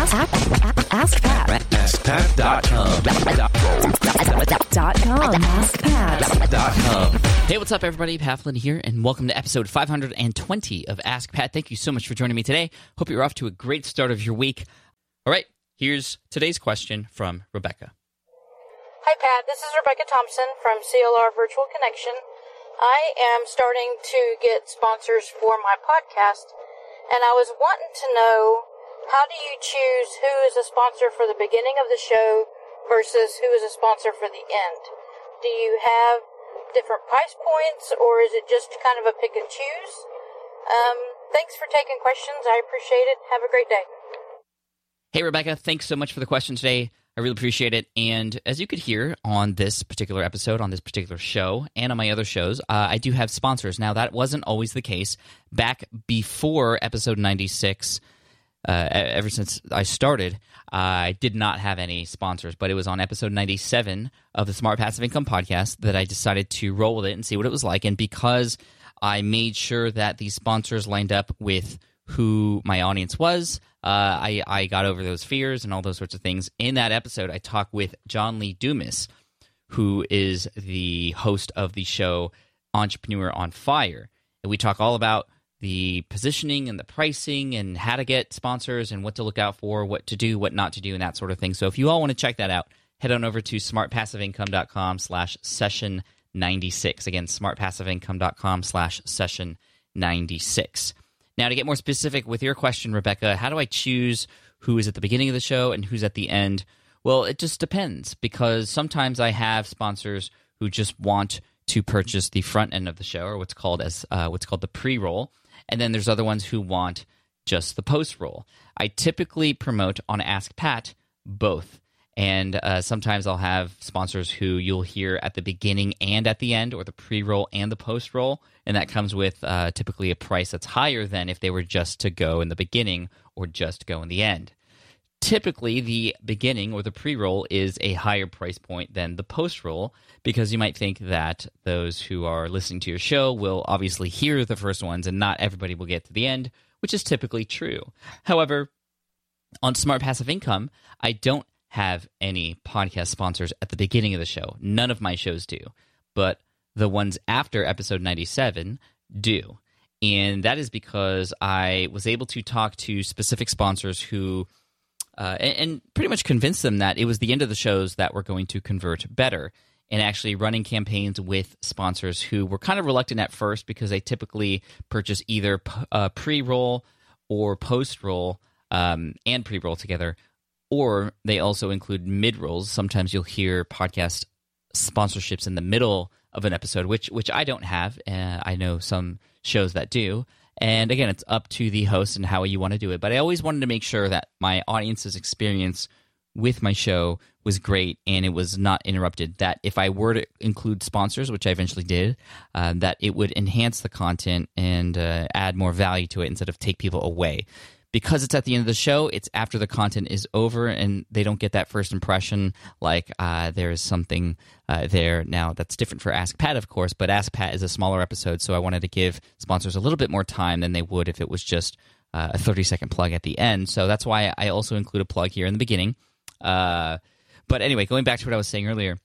Ask, ask, ask Pat. AskPat.com. Dot com. Ask Pat. Dot com. Hey, what's up, everybody? Pat Flynn here, and welcome to episode 520 of Ask Pat. Thank you so much for joining me today. Hope you're off to a great start of your week. All right, here's today's question from Rebecca. Hi, Pat. This is Rebecca Thompson from CLR Virtual Connection. I am starting to get sponsors for my podcast, and I was wanting to know how do you choose who is a sponsor for the beginning of the show versus who is a sponsor for the end? Do you have different price points, or is it just kind of a pick and choose? Um, thanks for taking questions. I appreciate it. Have a great day. Hey, Rebecca, thanks so much for the question today. I really appreciate it. And as you could hear on this particular episode, on this particular show, and on my other shows, uh, I do have sponsors. Now, that wasn't always the case. Back before episode 96, uh, ever since I started, I did not have any sponsors, but it was on episode 97 of the Smart Passive Income podcast that I decided to roll with it and see what it was like. And because I made sure that the sponsors lined up with who my audience was, uh, I, I got over those fears and all those sorts of things. In that episode, I talked with John Lee Dumas, who is the host of the show Entrepreneur on Fire. And we talk all about the positioning and the pricing and how to get sponsors and what to look out for, what to do, what not to do, and that sort of thing. So if you all want to check that out, head on over to smartpassiveincome.com slash session 96. Again, smartpassiveincome.com slash session 96. Now, to get more specific with your question, Rebecca, how do I choose who is at the beginning of the show and who's at the end? Well, it just depends because sometimes I have sponsors who just want to purchase the front end of the show, or what's called as uh, what's called the pre-roll, and then there's other ones who want just the post-roll. I typically promote on Ask Pat both, and uh, sometimes I'll have sponsors who you'll hear at the beginning and at the end, or the pre-roll and the post-roll, and that comes with uh, typically a price that's higher than if they were just to go in the beginning or just go in the end typically the beginning or the pre-roll is a higher price point than the post-roll because you might think that those who are listening to your show will obviously hear the first ones and not everybody will get to the end which is typically true. However on smart passive income i don't have any podcast sponsors at the beginning of the show. None of my shows do but the ones after episode 97 do. And that is because i was able to talk to specific sponsors who uh, and, and pretty much convinced them that it was the end of the shows that were going to convert better. And actually running campaigns with sponsors who were kind of reluctant at first because they typically purchase either p- uh, pre roll or post roll um, and pre roll together, or they also include mid rolls. Sometimes you'll hear podcast sponsorships in the middle of an episode, which which I don't have. Uh, I know some shows that do. And again, it's up to the host and how you want to do it. But I always wanted to make sure that my audience's experience with my show was great and it was not interrupted. That if I were to include sponsors, which I eventually did, uh, that it would enhance the content and uh, add more value to it instead of take people away. Because it's at the end of the show, it's after the content is over and they don't get that first impression like uh, there is something uh, there. Now, that's different for Ask Pat, of course, but Ask Pat is a smaller episode, so I wanted to give sponsors a little bit more time than they would if it was just uh, a 30 second plug at the end. So that's why I also include a plug here in the beginning. Uh, but anyway, going back to what I was saying earlier,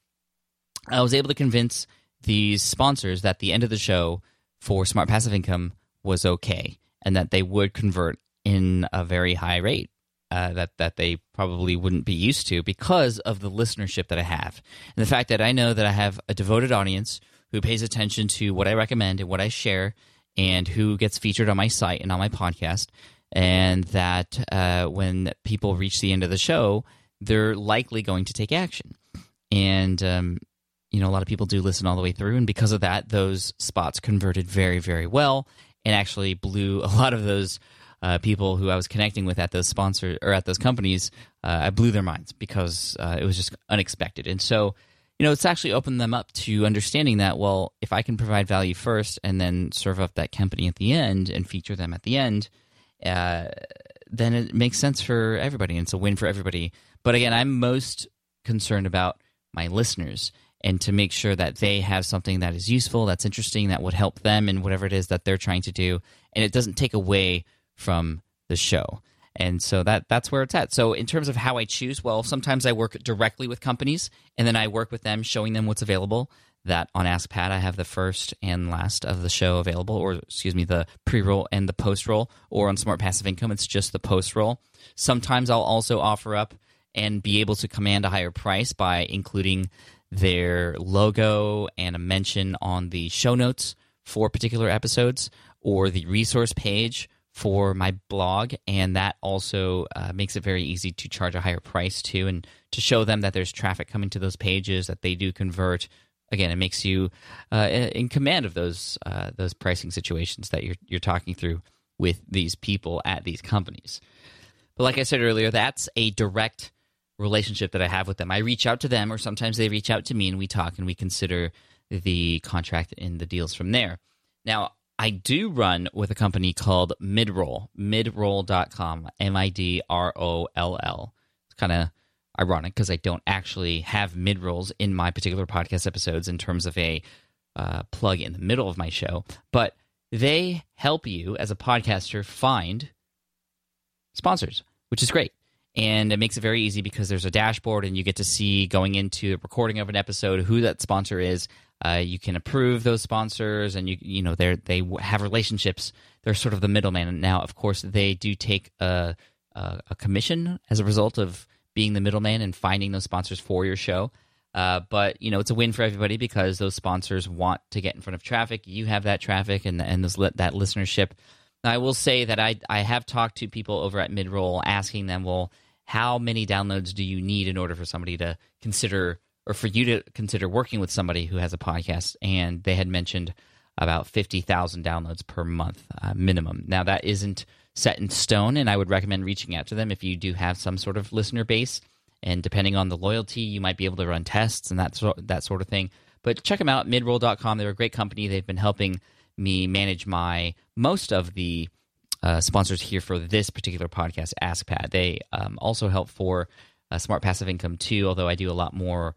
I was able to convince these sponsors that the end of the show for Smart Passive Income was okay and that they would convert in a very high rate uh, that that they probably wouldn't be used to because of the listenership that I have. And the fact that I know that I have a devoted audience who pays attention to what I recommend and what I share and who gets featured on my site and on my podcast and that uh, when people reach the end of the show they're likely going to take action. And um, you know a lot of people do listen all the way through and because of that those spots converted very very well and actually blew a lot of those uh, people who I was connecting with at those sponsors or at those companies, uh, I blew their minds because uh, it was just unexpected. And so, you know, it's actually opened them up to understanding that, well, if I can provide value first and then serve up that company at the end and feature them at the end, uh, then it makes sense for everybody and it's a win for everybody. But again, I'm most concerned about my listeners and to make sure that they have something that is useful, that's interesting, that would help them in whatever it is that they're trying to do. And it doesn't take away from the show. And so that that's where it's at. So in terms of how I choose, well, sometimes I work directly with companies, and then I work with them, showing them what's available. That on Ask Pat, I have the first and last of the show available, or excuse me, the pre roll and the post roll. Or on Smart Passive Income, it's just the post roll. Sometimes I'll also offer up and be able to command a higher price by including their logo and a mention on the show notes for particular episodes or the resource page for my blog and that also uh, makes it very easy to charge a higher price too and to show them that there's traffic coming to those pages that they do convert again it makes you uh, in command of those uh, those pricing situations that you're you're talking through with these people at these companies but like i said earlier that's a direct relationship that I have with them. I reach out to them, or sometimes they reach out to me, and we talk and we consider the contract and the deals from there. Now, I do run with a company called Midroll, midroll.com, M I D R O L L. It's kind of ironic because I don't actually have midrolls in my particular podcast episodes in terms of a uh, plug in the middle of my show, but they help you as a podcaster find sponsors, which is great and it makes it very easy because there's a dashboard and you get to see going into the recording of an episode who that sponsor is uh, you can approve those sponsors and you you know they they have relationships. They're sort of the middleman. Now of course they do take a, a, a commission as a result of being the middleman and finding those sponsors for your show. Uh, but you know it's a win for everybody because those sponsors want to get in front of traffic. You have that traffic and and those, that listenership. Now, I will say that I I have talked to people over at Midroll asking them, well, how many downloads do you need in order for somebody to consider or for you to consider working with somebody who has a podcast and they had mentioned about 50,000 downloads per month uh, minimum. Now that isn't set in stone and I would recommend reaching out to them if you do have some sort of listener base and depending on the loyalty you might be able to run tests and that sort that sort of thing. But check them out midroll.com. They're a great company. They've been helping me manage my most of the uh, sponsors here for this particular podcast, AskPat. They um, also help for uh, Smart Passive Income too, although I do a lot more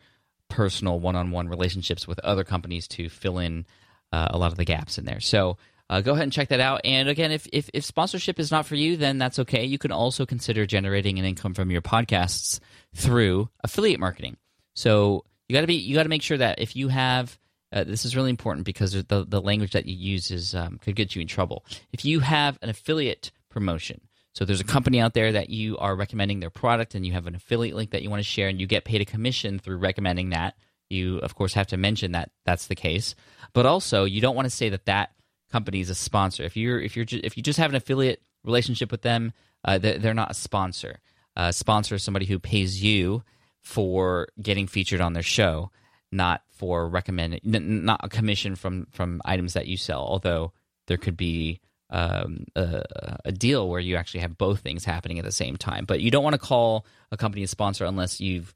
personal one-on-one relationships with other companies to fill in uh, a lot of the gaps in there. So uh, go ahead and check that out. And again, if, if, if sponsorship is not for you, then that's okay. You can also consider generating an income from your podcasts through affiliate marketing. So you got to be you got to make sure that if you have uh, this is really important because the the language that you use is um, could get you in trouble. If you have an affiliate promotion, so there's a company out there that you are recommending their product, and you have an affiliate link that you want to share, and you get paid a commission through recommending that. You of course have to mention that that's the case, but also you don't want to say that that company is a sponsor. If you're if you're ju- if you just have an affiliate relationship with them, uh, they're, they're not a sponsor. A sponsor is somebody who pays you for getting featured on their show not for recommending, not a commission from from items that you sell. Although there could be um, a, a, deal where you actually have both things happening at the same time. But you don't want to call a company a sponsor unless you've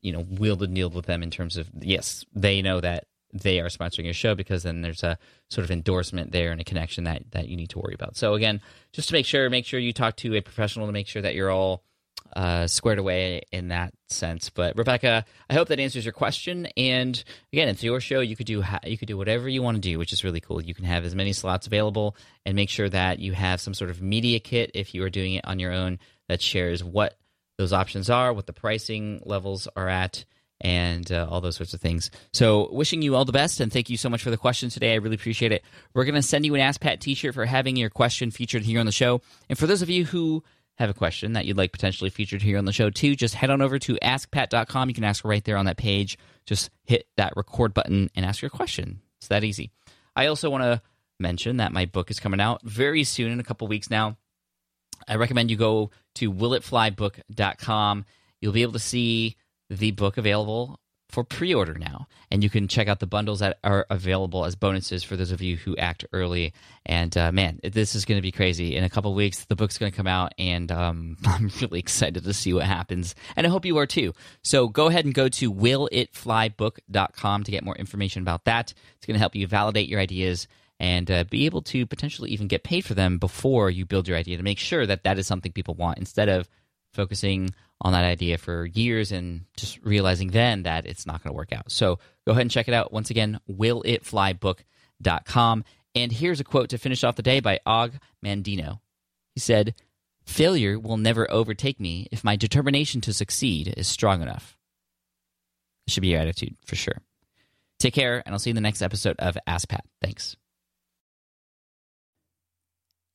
you know wielded and dealed with them in terms of yes, they know that they are sponsoring your show because then there's a sort of endorsement there and a connection that that you need to worry about. So again, just to make sure, make sure you talk to a professional to make sure that you're all uh, squared away in that sense. But Rebecca, I hope that answers your question. And again, it's your show. You could do ha- you could do whatever you want to do, which is really cool. You can have as many slots available, and make sure that you have some sort of media kit if you are doing it on your own that shares what those options are, what the pricing levels are at. And uh, all those sorts of things. So, wishing you all the best, and thank you so much for the questions today. I really appreciate it. We're going to send you an Ask Pat T-shirt for having your question featured here on the show. And for those of you who have a question that you'd like potentially featured here on the show too, just head on over to askpat.com. You can ask right there on that page. Just hit that record button and ask your question. It's that easy. I also want to mention that my book is coming out very soon in a couple weeks now. I recommend you go to willitflybook.com. You'll be able to see the book available for pre-order now. And you can check out the bundles that are available as bonuses for those of you who act early. And uh, man this is going to be crazy. In a couple weeks the book's going to come out and um, i'm really excited to see what happens. And i hope you are too. So go ahead and go to willitflybook.com to get more information about that. It's going to help you validate your ideas and uh, be able to potentially even get paid for them before you build your idea to make sure that that is something people want instead of focusing on that idea for years and just realizing then that it's not going to work out. So go ahead and check it out. Once again, willitflybook.com. And here's a quote to finish off the day by Og Mandino. He said, Failure will never overtake me if my determination to succeed is strong enough. It should be your attitude for sure. Take care, and I'll see you in the next episode of Ask Pat. Thanks.